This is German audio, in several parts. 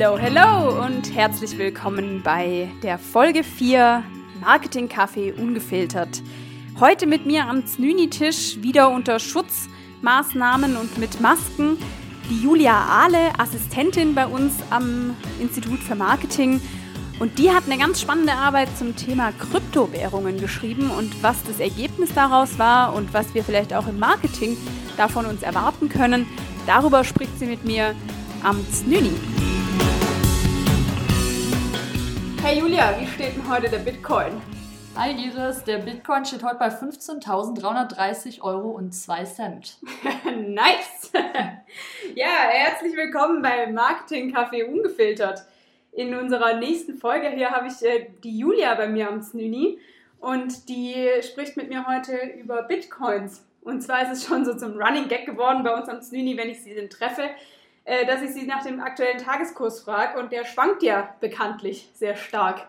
Hello, hello und herzlich willkommen bei der Folge 4 Marketing Kaffee ungefiltert. Heute mit mir am Znüni-Tisch wieder unter Schutzmaßnahmen und mit Masken die Julia Ahle, Assistentin bei uns am Institut für Marketing. Und die hat eine ganz spannende Arbeit zum Thema Kryptowährungen geschrieben und was das Ergebnis daraus war und was wir vielleicht auch im Marketing davon uns erwarten können. Darüber spricht sie mit mir am Znüni. Hey Julia, wie steht denn heute der Bitcoin? Hi Iris, der Bitcoin steht heute bei 15.330 Euro und 2 Cent. nice! ja, herzlich willkommen bei Marketing Café Ungefiltert. In unserer nächsten Folge hier habe ich äh, die Julia bei mir am Snüni und die spricht mit mir heute über Bitcoins. Und zwar ist es schon so zum Running Gag geworden bei uns am Snüni, wenn ich sie denn treffe, äh, dass ich sie nach dem aktuellen Tageskurs frage und der schwankt ja bekanntlich sehr stark.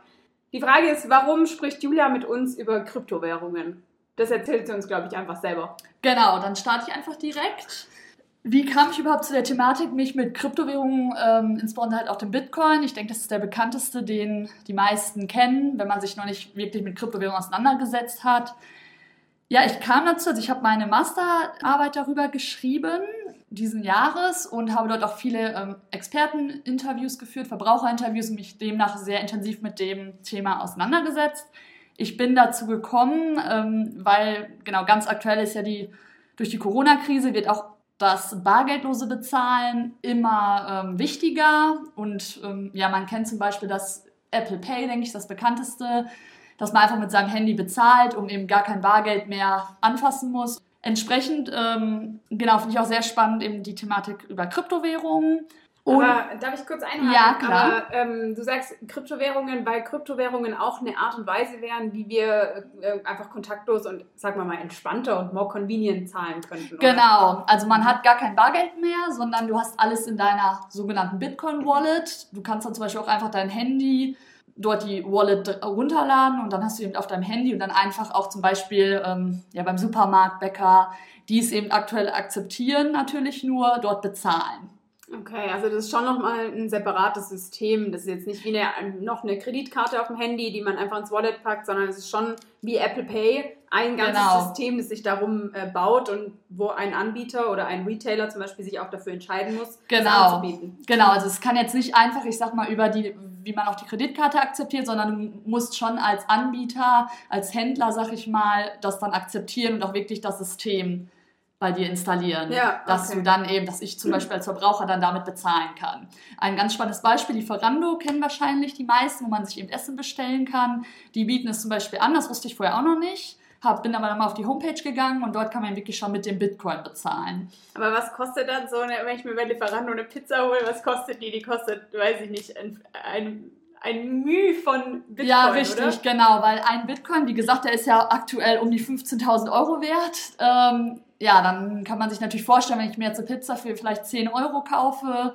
Die Frage ist, warum spricht Julia mit uns über Kryptowährungen? Das erzählt sie uns, glaube ich, einfach selber. Genau, dann starte ich einfach direkt. Wie kam ich überhaupt zu der Thematik, mich mit Kryptowährungen, ähm, insbesondere halt auch dem Bitcoin? Ich denke, das ist der bekannteste, den die meisten kennen, wenn man sich noch nicht wirklich mit Kryptowährungen auseinandergesetzt hat. Ja, ich kam dazu, also ich habe meine Masterarbeit darüber geschrieben diesen Jahres und habe dort auch viele ähm, Experteninterviews geführt, Verbraucherinterviews und mich demnach sehr intensiv mit dem Thema auseinandergesetzt. Ich bin dazu gekommen, ähm, weil genau ganz aktuell ist ja die durch die Corona-Krise wird auch das bargeldlose Bezahlen immer ähm, wichtiger und ähm, ja, man kennt zum Beispiel das Apple Pay, denke ich, das bekannteste, dass man einfach mit seinem Handy bezahlt und eben gar kein Bargeld mehr anfassen muss. Entsprechend, ähm, genau, finde ich auch sehr spannend eben die Thematik über Kryptowährungen. Und, aber darf ich kurz einhaken? Ja, klar. Aber, ähm, du sagst Kryptowährungen, weil Kryptowährungen auch eine Art und Weise wären, wie wir äh, einfach kontaktlos und, sagen wir mal, entspannter und more convenient zahlen könnten. Oder? Genau. Also man hat gar kein Bargeld mehr, sondern du hast alles in deiner sogenannten Bitcoin-Wallet. Du kannst dann zum Beispiel auch einfach dein Handy dort die Wallet runterladen und dann hast du eben auf deinem Handy und dann einfach auch zum Beispiel ähm, ja, beim Supermarkt, Bäcker, die es eben aktuell akzeptieren, natürlich nur dort bezahlen. Okay, also das ist schon nochmal ein separates System. Das ist jetzt nicht wie eine, noch eine Kreditkarte auf dem Handy, die man einfach ins Wallet packt, sondern es ist schon wie Apple Pay ein ganzes genau. System, das sich darum äh, baut und wo ein Anbieter oder ein Retailer zum Beispiel sich auch dafür entscheiden muss, genau. das anzubieten. Genau, also es kann jetzt nicht einfach, ich sag mal, über die, wie man auch die Kreditkarte akzeptiert, sondern du musst schon als Anbieter, als Händler, sag ich mal, das dann akzeptieren und auch wirklich das System bei dir installieren, ja, dass du dann eben, dass ich zum Beispiel als Verbraucher dann damit bezahlen kann. Ein ganz spannendes Beispiel, Lieferando kennen wahrscheinlich die meisten, wo man sich eben Essen bestellen kann. Die bieten es zum Beispiel an, das wusste ich vorher auch noch nicht. Hab, bin aber dann mal auf die Homepage gegangen und dort kann man wirklich schon mit dem Bitcoin bezahlen. Aber was kostet dann so, eine, wenn ich mir bei Lieferando eine Pizza hole, was kostet die? Die kostet, weiß ich nicht, ein, ein ein Mühe von Bitcoin. Ja, richtig, oder? genau, weil ein Bitcoin, wie gesagt, der ist ja aktuell um die 15.000 Euro wert. Ähm, ja, dann kann man sich natürlich vorstellen, wenn ich mir jetzt eine Pizza für vielleicht 10 Euro kaufe,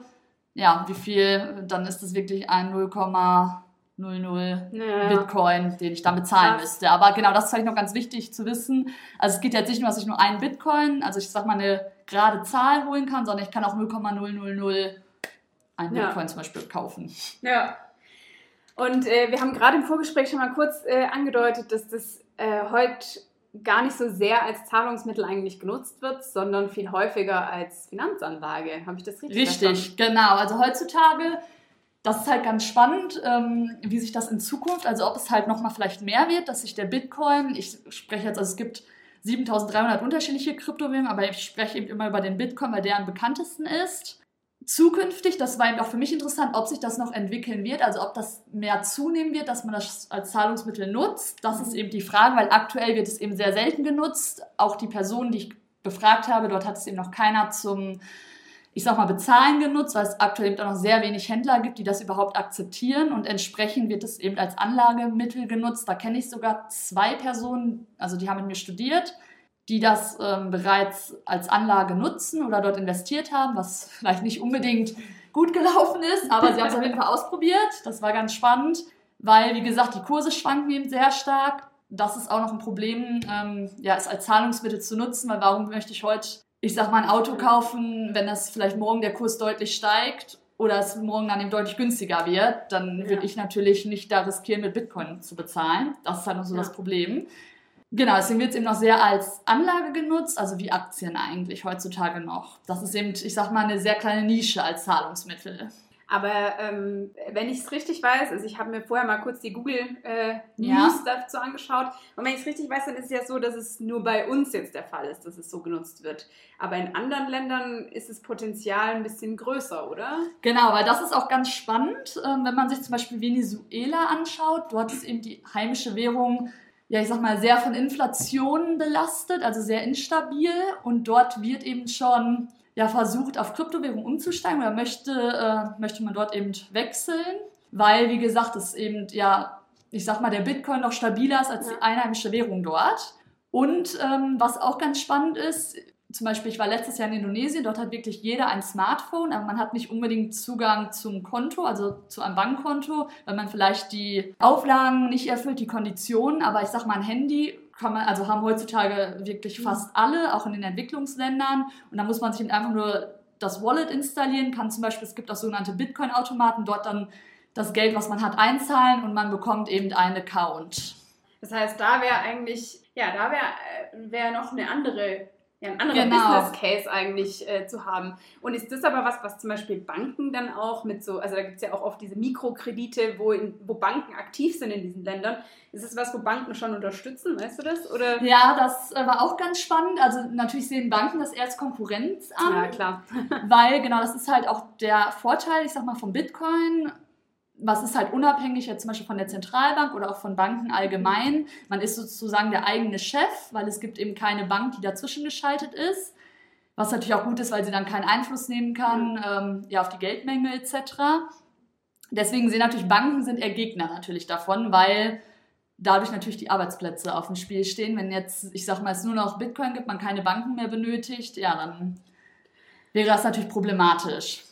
ja, wie viel, dann ist das wirklich ein 0,00 ja. Bitcoin, den ich dann bezahlen Krass. müsste. Aber genau, das ist vielleicht noch ganz wichtig zu wissen. Also es geht jetzt nicht nur, dass ich nur einen Bitcoin, also ich sag mal eine gerade Zahl holen kann, sondern ich kann auch 0,000 ein ja. Bitcoin zum Beispiel kaufen. Ja, und äh, wir haben gerade im Vorgespräch schon mal kurz äh, angedeutet, dass das äh, heute gar nicht so sehr als Zahlungsmittel eigentlich genutzt wird, sondern viel häufiger als Finanzanlage. Habe ich das richtig Richtig, verstanden? genau. Also heutzutage, das ist halt ganz spannend, ähm, wie sich das in Zukunft, also ob es halt nochmal vielleicht mehr wird, dass sich der Bitcoin, ich spreche jetzt, also es gibt 7300 unterschiedliche Kryptowährungen, aber ich spreche eben immer über den Bitcoin, weil der am bekanntesten ist zukünftig, das war eben auch für mich interessant, ob sich das noch entwickeln wird, also ob das mehr zunehmen wird, dass man das als Zahlungsmittel nutzt. Das ist eben die Frage, weil aktuell wird es eben sehr selten genutzt. Auch die Personen, die ich befragt habe, dort hat es eben noch keiner zum, ich sag mal, Bezahlen genutzt, weil es aktuell eben auch noch sehr wenig Händler gibt, die das überhaupt akzeptieren und entsprechend wird es eben als Anlagemittel genutzt. Da kenne ich sogar zwei Personen, also die haben mit mir studiert die das ähm, bereits als Anlage nutzen oder dort investiert haben, was vielleicht nicht unbedingt gut gelaufen ist, aber sie haben es auf jeden Fall ausprobiert. Das war ganz spannend, weil, wie gesagt, die Kurse schwanken eben sehr stark. Das ist auch noch ein Problem, ähm, ja, es als Zahlungsmittel zu nutzen, weil warum möchte ich heute, ich sag mal, ein Auto kaufen, wenn das vielleicht morgen der Kurs deutlich steigt oder es morgen dann eben deutlich günstiger wird, dann Ja. würde ich natürlich nicht da riskieren, mit Bitcoin zu bezahlen. Das ist halt noch so Ja. das Problem. Genau, deswegen wird es eben noch sehr als Anlage genutzt, also wie Aktien eigentlich heutzutage noch. Das ist eben, ich sag mal, eine sehr kleine Nische als Zahlungsmittel. Aber ähm, wenn ich es richtig weiß, also ich habe mir vorher mal kurz die Google äh, Ja. News dazu angeschaut. Und wenn ich es richtig weiß, dann ist es ja so, dass es nur bei uns jetzt der Fall ist, dass es so genutzt wird. Aber in anderen Ländern ist das Potenzial ein bisschen größer, oder? Genau, weil das ist auch ganz spannend, ähm, wenn man sich zum Beispiel Venezuela anschaut. Dort ist eben die heimische Währung, ja, ich sag mal, sehr von Inflation belastet, also sehr instabil. Und dort wird eben schon ja, versucht, auf Kryptowährung umzusteigen oder möchte, äh, möchte man dort eben wechseln, weil, wie gesagt, es eben, ja, ich sag mal, der Bitcoin noch stabiler ist als Ja. die einheimische Währung dort. Und ähm, was auch ganz spannend ist, zum Beispiel, ich war letztes Jahr in Indonesien, dort hat wirklich jeder ein Smartphone, aber man hat nicht unbedingt Zugang zum Konto, also zu einem Bankkonto, weil man vielleicht die Auflagen nicht erfüllt, die Konditionen, aber ich sag mal, ein Handy kann man, also haben heutzutage wirklich fast alle, auch in den Entwicklungsländern. Und da muss man sich eben einfach nur das Wallet installieren, kann zum Beispiel, es gibt auch sogenannte Bitcoin-Automaten, dort dann das Geld, was man hat, einzahlen und man bekommt eben einen Account. Das heißt, da wäre eigentlich, ja, da wäre äh, wär noch eine andere, ja, ein anderer Genau. Business Case eigentlich äh, zu haben. Und ist das aber was, was zum Beispiel Banken dann auch mit so, also da gibt es ja auch oft diese Mikrokredite, wo, in, wo Banken aktiv sind in diesen Ländern. Ist das was, wo Banken schon unterstützen, weißt du das? Oder? Ja, das äh, war auch ganz spannend. Also natürlich sehen Banken das eher als Konkurrenz an. Ja, klar. Weil, genau, das ist halt auch der Vorteil, ich sag mal, vom Bitcoin. Was ist halt unabhängig jetzt zum Beispiel von der Zentralbank oder auch von Banken allgemein. Man ist sozusagen der eigene Chef, weil es gibt eben keine Bank, die dazwischen geschaltet ist. Was natürlich auch gut ist, weil sie dann keinen Einfluss nehmen kann ähm, ja, auf die Geldmenge etc. Deswegen sehen natürlich Banken sind eher Gegner natürlich davon, weil dadurch natürlich die Arbeitsplätze auf dem Spiel stehen. Wenn jetzt, ich sag mal, es nur noch Bitcoin gibt, man keine Banken mehr benötigt, ja, dann wäre das natürlich problematisch.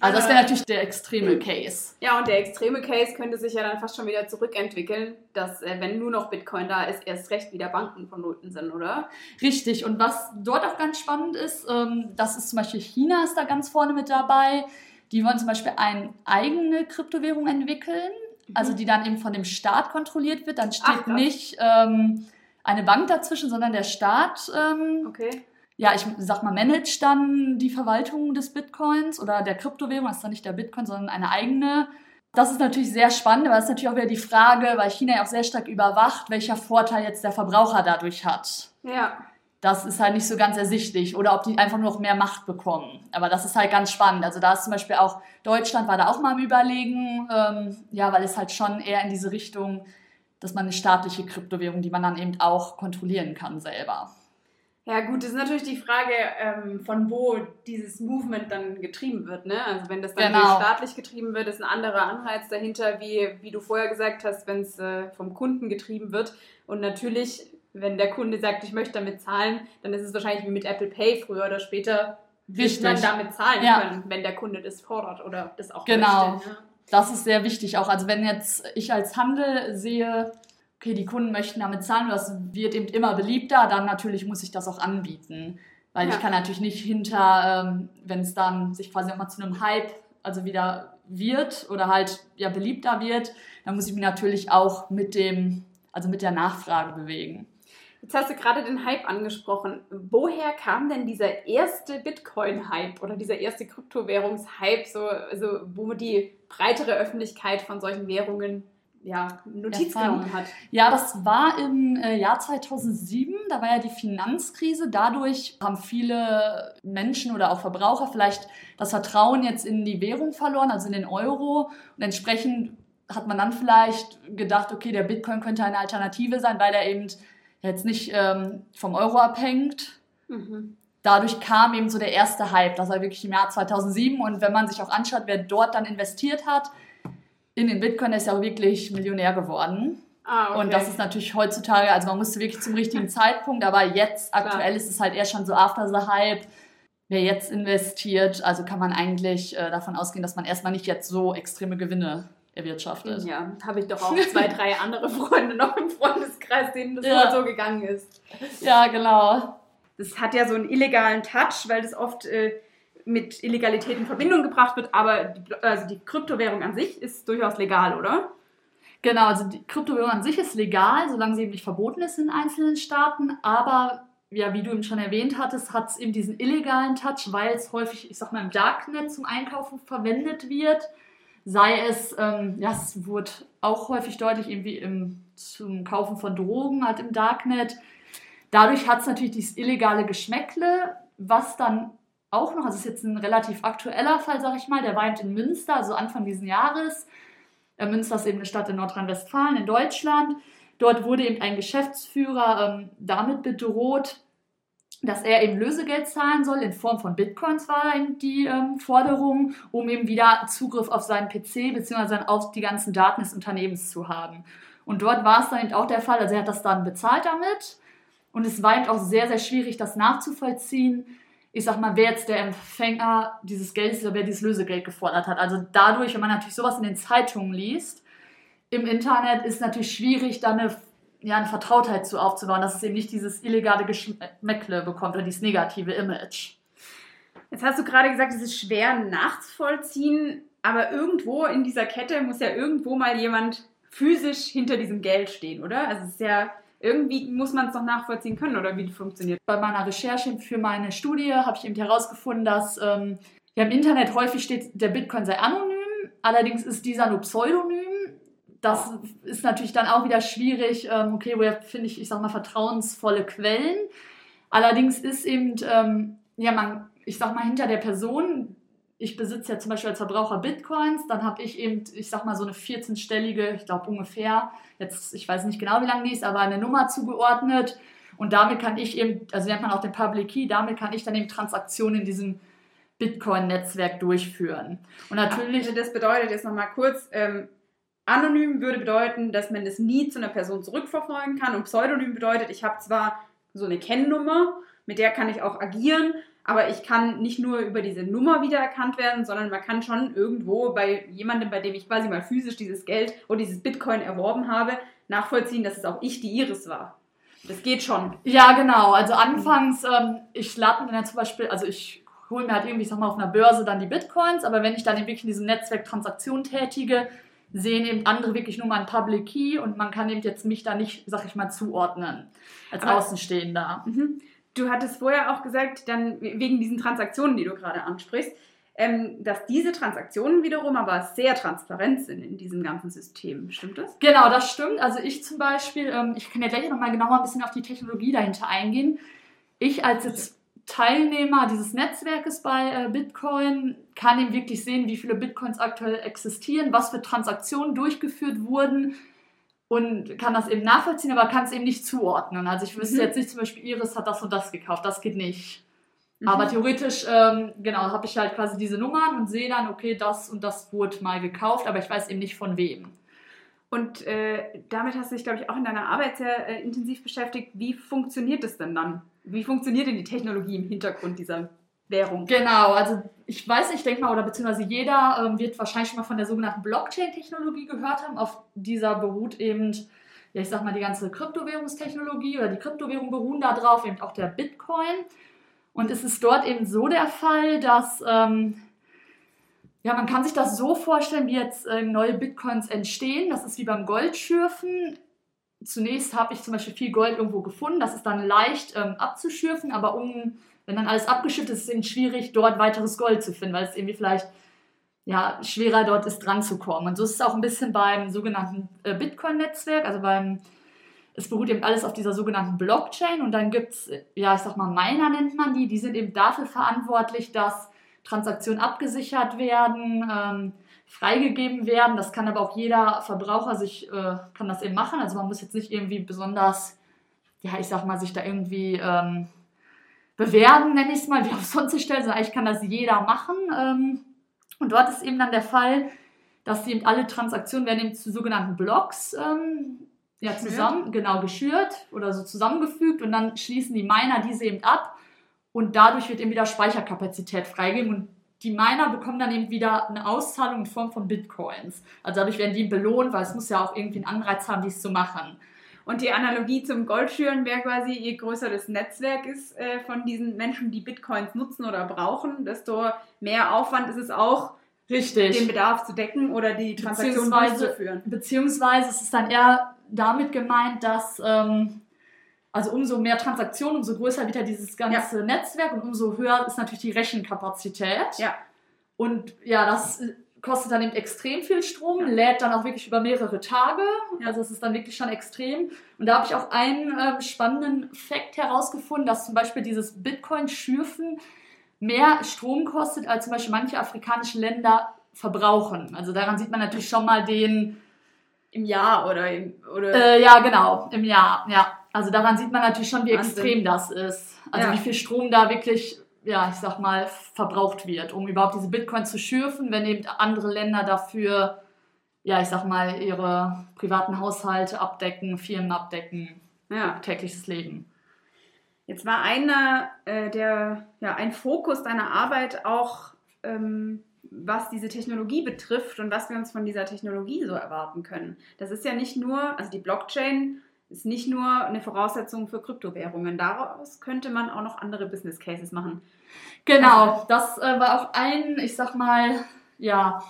Also das wäre natürlich der extreme Case. Ja, und der extreme Case könnte sich ja dann fast schon wieder zurückentwickeln, dass, äh, wenn nur noch Bitcoin da ist, erst recht wieder Banken vonnöten sind, oder? Richtig. Und was dort auch ganz spannend ist, ähm, das ist zum Beispiel China ist da ganz vorne mit dabei. Die wollen zum Beispiel eine eigene Kryptowährung entwickeln, also die dann eben von dem Staat kontrolliert wird. Dann steht Ach, nicht ähm, eine Bank dazwischen, sondern der Staat ähm, Okay. Ja, ich sag mal, managt dann die Verwaltung des Bitcoins oder der Kryptowährung, das ist dann nicht der Bitcoin, sondern eine eigene. Das ist natürlich sehr spannend, aber das ist natürlich auch wieder die Frage, weil China ja auch sehr stark überwacht, welcher Vorteil jetzt der Verbraucher dadurch hat. Ja. Das ist halt nicht so ganz ersichtlich oder ob die einfach nur noch mehr Macht bekommen. Aber das ist halt ganz spannend. Also da ist zum Beispiel auch Deutschland war da auch mal am Überlegen, ähm, ja, weil es halt schon eher in diese Richtung, dass man eine staatliche Kryptowährung, die man dann eben auch kontrollieren kann selber. Ja, gut, das ist natürlich die Frage, ähm, von wo dieses Movement dann getrieben wird. Ne? Also, wenn das dann Genau. staatlich getrieben wird, ist ein anderer Anreiz dahinter, wie, wie du vorher gesagt hast, wenn es äh, vom Kunden getrieben wird. Und natürlich, wenn der Kunde sagt, ich möchte damit zahlen, dann ist es wahrscheinlich wie mit Apple Pay früher oder später, wird man damit zahlen Ja. können, wenn der Kunde das fordert oder das auch Genau. möchte. Ja. Das ist sehr wichtig auch. Also wenn jetzt ich als Handel sehe, okay, die Kunden möchten damit zahlen, das wird eben immer beliebter, dann natürlich muss ich das auch anbieten. Weil Ja. ich kann natürlich nicht hinter, ähm, wenn es dann sich quasi nochmal zu einem Hype also wieder wird oder halt ja beliebter wird, dann muss ich mich natürlich auch mit dem, also mit der Nachfrage bewegen. Jetzt hast du gerade den Hype angesprochen. Woher kam denn dieser erste Bitcoin-Hype oder dieser erste Kryptowährungshype, so, also wo die breitere Öffentlichkeit von solchen Währungen ja, Notiz Erfahren. genommen hat? Ja, das war im äh, Jahr 2007, da war ja die Finanzkrise. Dadurch haben viele Menschen oder auch Verbraucher vielleicht das Vertrauen jetzt in die Währung verloren, also in den Euro. Und entsprechend hat man dann vielleicht gedacht, okay, der Bitcoin könnte eine Alternative sein, weil er eben jetzt nicht ähm, vom Euro abhängt. Mhm. Dadurch kam eben so der erste Hype, das war wirklich im Jahr 2007. Und wenn man sich auch anschaut, wer dort dann investiert hat, in den Bitcoin, ist ja auch wirklich Millionär geworden. Ah, okay. Und das ist natürlich heutzutage, also man musste wirklich zum richtigen Zeitpunkt, aber jetzt aktuell ist es halt eher schon so after the hype. Wer jetzt investiert, also kann man eigentlich äh, davon ausgehen, dass man erstmal nicht jetzt so extreme Gewinne erwirtschaftet. ja, habe ich doch auch zwei, drei andere Freunde noch im Freundeskreis, denen das Ja. so gegangen ist. Ja, genau. Das hat ja so einen illegalen Touch, weil das oft äh, mit Illegalität in Verbindung gebracht wird, aber die, also die Kryptowährung an sich ist durchaus legal, oder? Genau, also die Kryptowährung an sich ist legal, solange sie eben nicht verboten ist in einzelnen Staaten, aber ja, wie du eben schon erwähnt hattest, hat es eben diesen illegalen Touch, weil es häufig, ich sag mal, im Darknet zum Einkaufen verwendet wird. Sei es, ähm, ja, es wurde auch häufig deutlich irgendwie im, zum Kaufen von Drogen halt im Darknet. Dadurch hat es natürlich dieses illegale Geschmäckle, was dann auch noch, also ist jetzt ein relativ aktueller Fall, sag ich mal, der weint in Münster, also Anfang dieses Jahres. Äh, Münster ist eben eine Stadt in Nordrhein-Westfalen in Deutschland. Dort wurde eben ein Geschäftsführer ähm, damit bedroht, dass er eben Lösegeld zahlen soll, in Form von Bitcoins war eben die ähm, Forderung, um eben wieder Zugriff auf seinen PC bzw. auf die ganzen Daten des Unternehmens zu haben. Und dort war es dann eben auch der Fall, also er hat das dann bezahlt damit und es war eben auch sehr, sehr schwierig, das nachzuvollziehen. Ich sag mal, wer jetzt der Empfänger dieses Geldes ist oder wer dieses Lösegeld gefordert hat. Also dadurch, wenn man natürlich sowas in den Zeitungen liest, im Internet ist natürlich schwierig, da eine, ja, eine Vertrautheit zu aufzubauen, dass es eben nicht dieses illegale Geschmäckle bekommt oder dieses negative Image. Jetzt hast du gerade gesagt, es ist schwer nachzuvollziehen, aber irgendwo in dieser Kette muss ja irgendwo mal jemand physisch hinter diesem Geld stehen, oder? Also es ist ja irgendwie muss man es doch nachvollziehen können, oder wie funktioniert. Bei meiner Recherche für meine Studie habe ich eben herausgefunden, dass ähm, ja, im Internet häufig steht, der Bitcoin sei anonym, allerdings ist dieser nur pseudonym das ist natürlich dann auch wieder schwierig. Ähm, okay, woher finde ich, ich sag mal, vertrauensvolle Quellen? Allerdings ist eben, ähm, ja, man, ich sag mal, hinter der Person, ich besitze ja zum Beispiel als Verbraucher Bitcoins, dann habe ich eben, ich sag mal, so eine 14-stellige, ich glaube ungefähr, jetzt, ich weiß nicht genau, wie lange die ist, aber eine Nummer zugeordnet. Und damit kann ich eben, also nennt man auch den Public Key, damit kann ich dann eben Transaktionen in diesem Bitcoin-Netzwerk durchführen. Und natürlich. Also das bedeutet jetzt nochmal kurz, ähm, Anonym würde bedeuten, dass man es nie zu einer Person zurückverfolgen kann und Pseudonym bedeutet, ich habe zwar so eine Kennnummer, mit der kann ich auch agieren, aber ich kann nicht nur über diese Nummer wiedererkannt werden, sondern man kann schon irgendwo bei jemandem, bei dem ich quasi mal physisch dieses Geld oder dieses Bitcoin erworben habe, nachvollziehen, dass es auch ich, die Iris war. Das geht schon. Ja, genau. Also anfangs, ähm, ich lade mir dann zum Beispiel, also ich hole mir halt irgendwie, ich sag mal, auf einer Börse dann die Bitcoins, aber wenn ich dann wirklich in diesem Netzwerk Transaktionen tätige, sehen eben andere wirklich nur mal ein Public Key und man kann eben jetzt mich da nicht, sag ich mal, zuordnen als aber, Außenstehender. Mhm. Du hattest vorher auch gesagt, dann wegen diesen Transaktionen, die du gerade ansprichst, ähm, dass diese Transaktionen wiederum aber sehr transparent sind in diesem ganzen System. Stimmt das? Genau, das stimmt. Also ich zum Beispiel, ähm, ich kann ja gleich nochmal genauer ein bisschen auf die Technologie dahinter eingehen. Ich als jetzt Teilnehmer dieses Netzwerkes bei äh, Bitcoin kann eben wirklich sehen, wie viele Bitcoins aktuell existieren, was für Transaktionen durchgeführt wurden und kann das eben nachvollziehen, aber kann es eben nicht zuordnen. Also ich wüsste mhm. jetzt nicht zum Beispiel, Iris hat das und das gekauft, das geht nicht. Mhm. Aber theoretisch, ähm, genau, habe ich halt quasi diese Nummern und sehe dann, okay, das und das wurde mal gekauft, aber ich weiß eben nicht von wem. Und äh, damit hast du dich, glaube ich, auch in deiner Arbeit sehr äh, intensiv beschäftigt. Wie funktioniert es denn dann? Wie funktioniert denn die Technologie im Hintergrund dieser Währung? Genau, also ich weiß nicht, ich denke mal, oder beziehungsweise jeder ähm, wird wahrscheinlich schon mal von der sogenannten Blockchain-Technologie gehört haben. Auf dieser beruht eben, ja, ich sag mal, die ganze Kryptowährungstechnologie oder die Kryptowährungen beruhen darauf, eben auch der Bitcoin. Und es ist dort eben so der Fall, dass, ähm, ja, man kann sich das so vorstellen, wie jetzt äh, neue Bitcoins entstehen. Das ist wie beim Goldschürfen zunächst habe ich zum Beispiel viel Gold irgendwo gefunden. Das ist dann leicht ähm, abzuschürfen, aber um, wenn dann alles abgeschürft ist, ist es eben schwierig, dort weiteres Gold zu finden, weil es irgendwie vielleicht ja, schwerer dort ist, dran zu kommen. Und so ist es auch ein bisschen beim sogenannten äh, Bitcoin-Netzwerk, also beim es beruht eben alles auf dieser sogenannten Blockchain und dann gibt es, ja, ich sag mal, Miner nennt man die, die sind eben dafür verantwortlich, dass Transaktionen abgesichert werden, ähm, freigegeben werden. Das kann aber auch jeder Verbraucher sich, äh, kann das eben machen. Also man muss jetzt nicht irgendwie besonders, ja, ich sag mal, sich da irgendwie ähm, bewerben, nenne ich es mal, wie auf sonst stellen, sondern eigentlich kann das jeder machen. Ähm, und dort ist eben dann der Fall, dass eben alle Transaktionen werden eben zu sogenannten Blocks ähm, ja, zusammen, genau, geschürt oder so zusammengefügt und dann schließen die Miner diese eben ab und dadurch wird eben wieder Speicherkapazität freigegeben und die Miner bekommen dann eben wieder eine Auszahlung in Form von Bitcoins. Also dadurch werden die belohnt, weil es muss ja auch irgendwie einen Anreiz haben, dies zu machen. Und die Analogie zum Goldschüren wäre quasi, je größer das Netzwerk ist äh, von diesen Menschen, die Bitcoins nutzen oder brauchen, desto mehr Aufwand ist es auch, Richtig. den Bedarf zu decken oder die Transaktion Beziehungsweise, durchzuführen. beziehungsweise es ist dann eher damit gemeint, dass ähm, also umso mehr Transaktionen, umso größer wird ja dieses ganze Netzwerk und umso höher ist natürlich die Rechenkapazität. Ja. Und ja, das äh, kostet dann eben extrem viel Strom, lädt dann auch wirklich über mehrere Tage. Ja. Also es ist dann wirklich schon extrem. Und da habe ich auch einen äh, spannenden Fakt herausgefunden, dass zum Beispiel dieses Bitcoin-Schürfen mehr Strom kostet, als zum Beispiel manche afrikanische Länder verbrauchen. Also daran sieht man natürlich schon mal den, Im Jahr oder im, oder äh, ja genau, im Jahr, ja. Also daran sieht man natürlich schon, wie Wahnsinn. extrem das ist. Also Ja. wie viel Strom da wirklich, ja, ich sag mal, verbraucht wird, um überhaupt diese Bitcoin zu schürfen, wenn eben andere Länder dafür, ja, ich sag mal, ihre privaten Haushalte abdecken, Firmen abdecken, ja. tägliches Leben. Jetzt war einer äh, der, ja, ein Fokus deiner Arbeit auch, ähm, was diese Technologie betrifft und was wir uns von dieser Technologie so erwarten können. Das ist ja nicht nur, also die Blockchain ist nicht nur eine Voraussetzung für Kryptowährungen. Daraus könnte man auch noch andere Business Cases machen. Genau, das äh, war auch ein, ich sag mal, ja,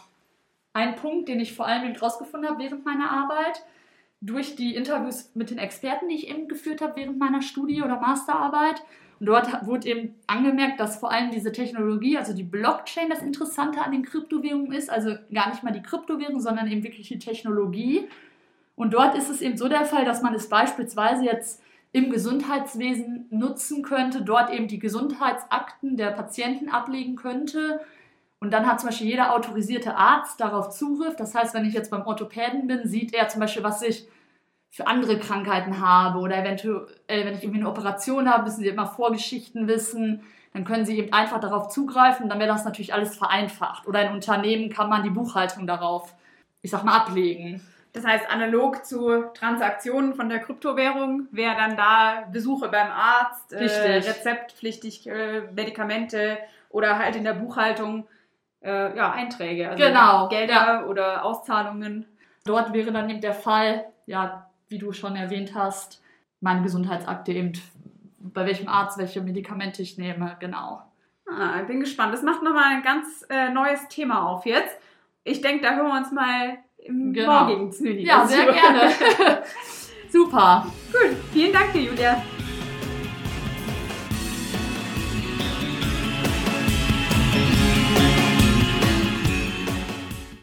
ein Punkt, den ich vor allem eben rausgefunden habe während meiner Arbeit. Durch die Interviews mit den Experten, die ich eben geführt habe während meiner Studie- oder Masterarbeit. Und dort wurde eben angemerkt, dass vor allem diese Technologie, also die Blockchain, das Interessante an den Kryptowährungen ist. Also gar nicht mal die Kryptowährung, sondern eben wirklich die Technologie. Und dort ist es eben so der Fall, dass man es beispielsweise jetzt im Gesundheitswesen nutzen könnte, dort eben die Gesundheitsakten der Patienten ablegen könnte. Und dann hat zum Beispiel jeder autorisierte Arzt darauf Zugriff. Das heißt, wenn ich jetzt beim Orthopäden bin, sieht er zum Beispiel, was ich für andere Krankheiten habe oder eventuell, wenn ich irgendwie eine Operation habe, müssen sie immer Vorgeschichten wissen. Dann können sie eben einfach darauf zugreifen. Dann wäre das natürlich alles vereinfacht. Oder in Unternehmen kann man die Buchhaltung darauf, ich sag mal, ablegen. Das heißt, analog zu Transaktionen von der Kryptowährung wäre dann da Besuche beim Arzt, äh, rezeptpflichtig äh, Medikamente oder halt in der Buchhaltung äh, ja, Einträge. Also Genau, Gelder oder Auszahlungen. Dort wäre dann eben der Fall, ja, wie du schon erwähnt hast, meine Gesundheitsakte eben, bei welchem Arzt welche Medikamente ich nehme, genau. Ah, ich bin gespannt. Das macht nochmal ein ganz äh, neues Thema auf jetzt. Ich denke, da hören wir uns mal im Genau. morgigen Snooty Ja, sehr gerne. Super. Gut, vielen Dank dir, Julia.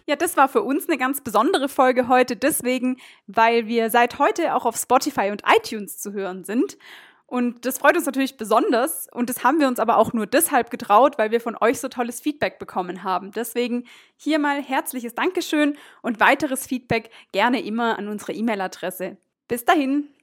Ja, das war für uns eine ganz besondere Folge heute, deswegen, weil wir seit heute auch auf Spotify und iTunes zu hören sind. Und das freut uns natürlich besonders. Und das haben wir uns aber auch nur deshalb getraut, weil wir von euch so tolles Feedback bekommen haben. Deswegen hier mal herzliches Dankeschön und weiteres Feedback gerne immer an unsere E-Mail-Adresse. Bis dahin.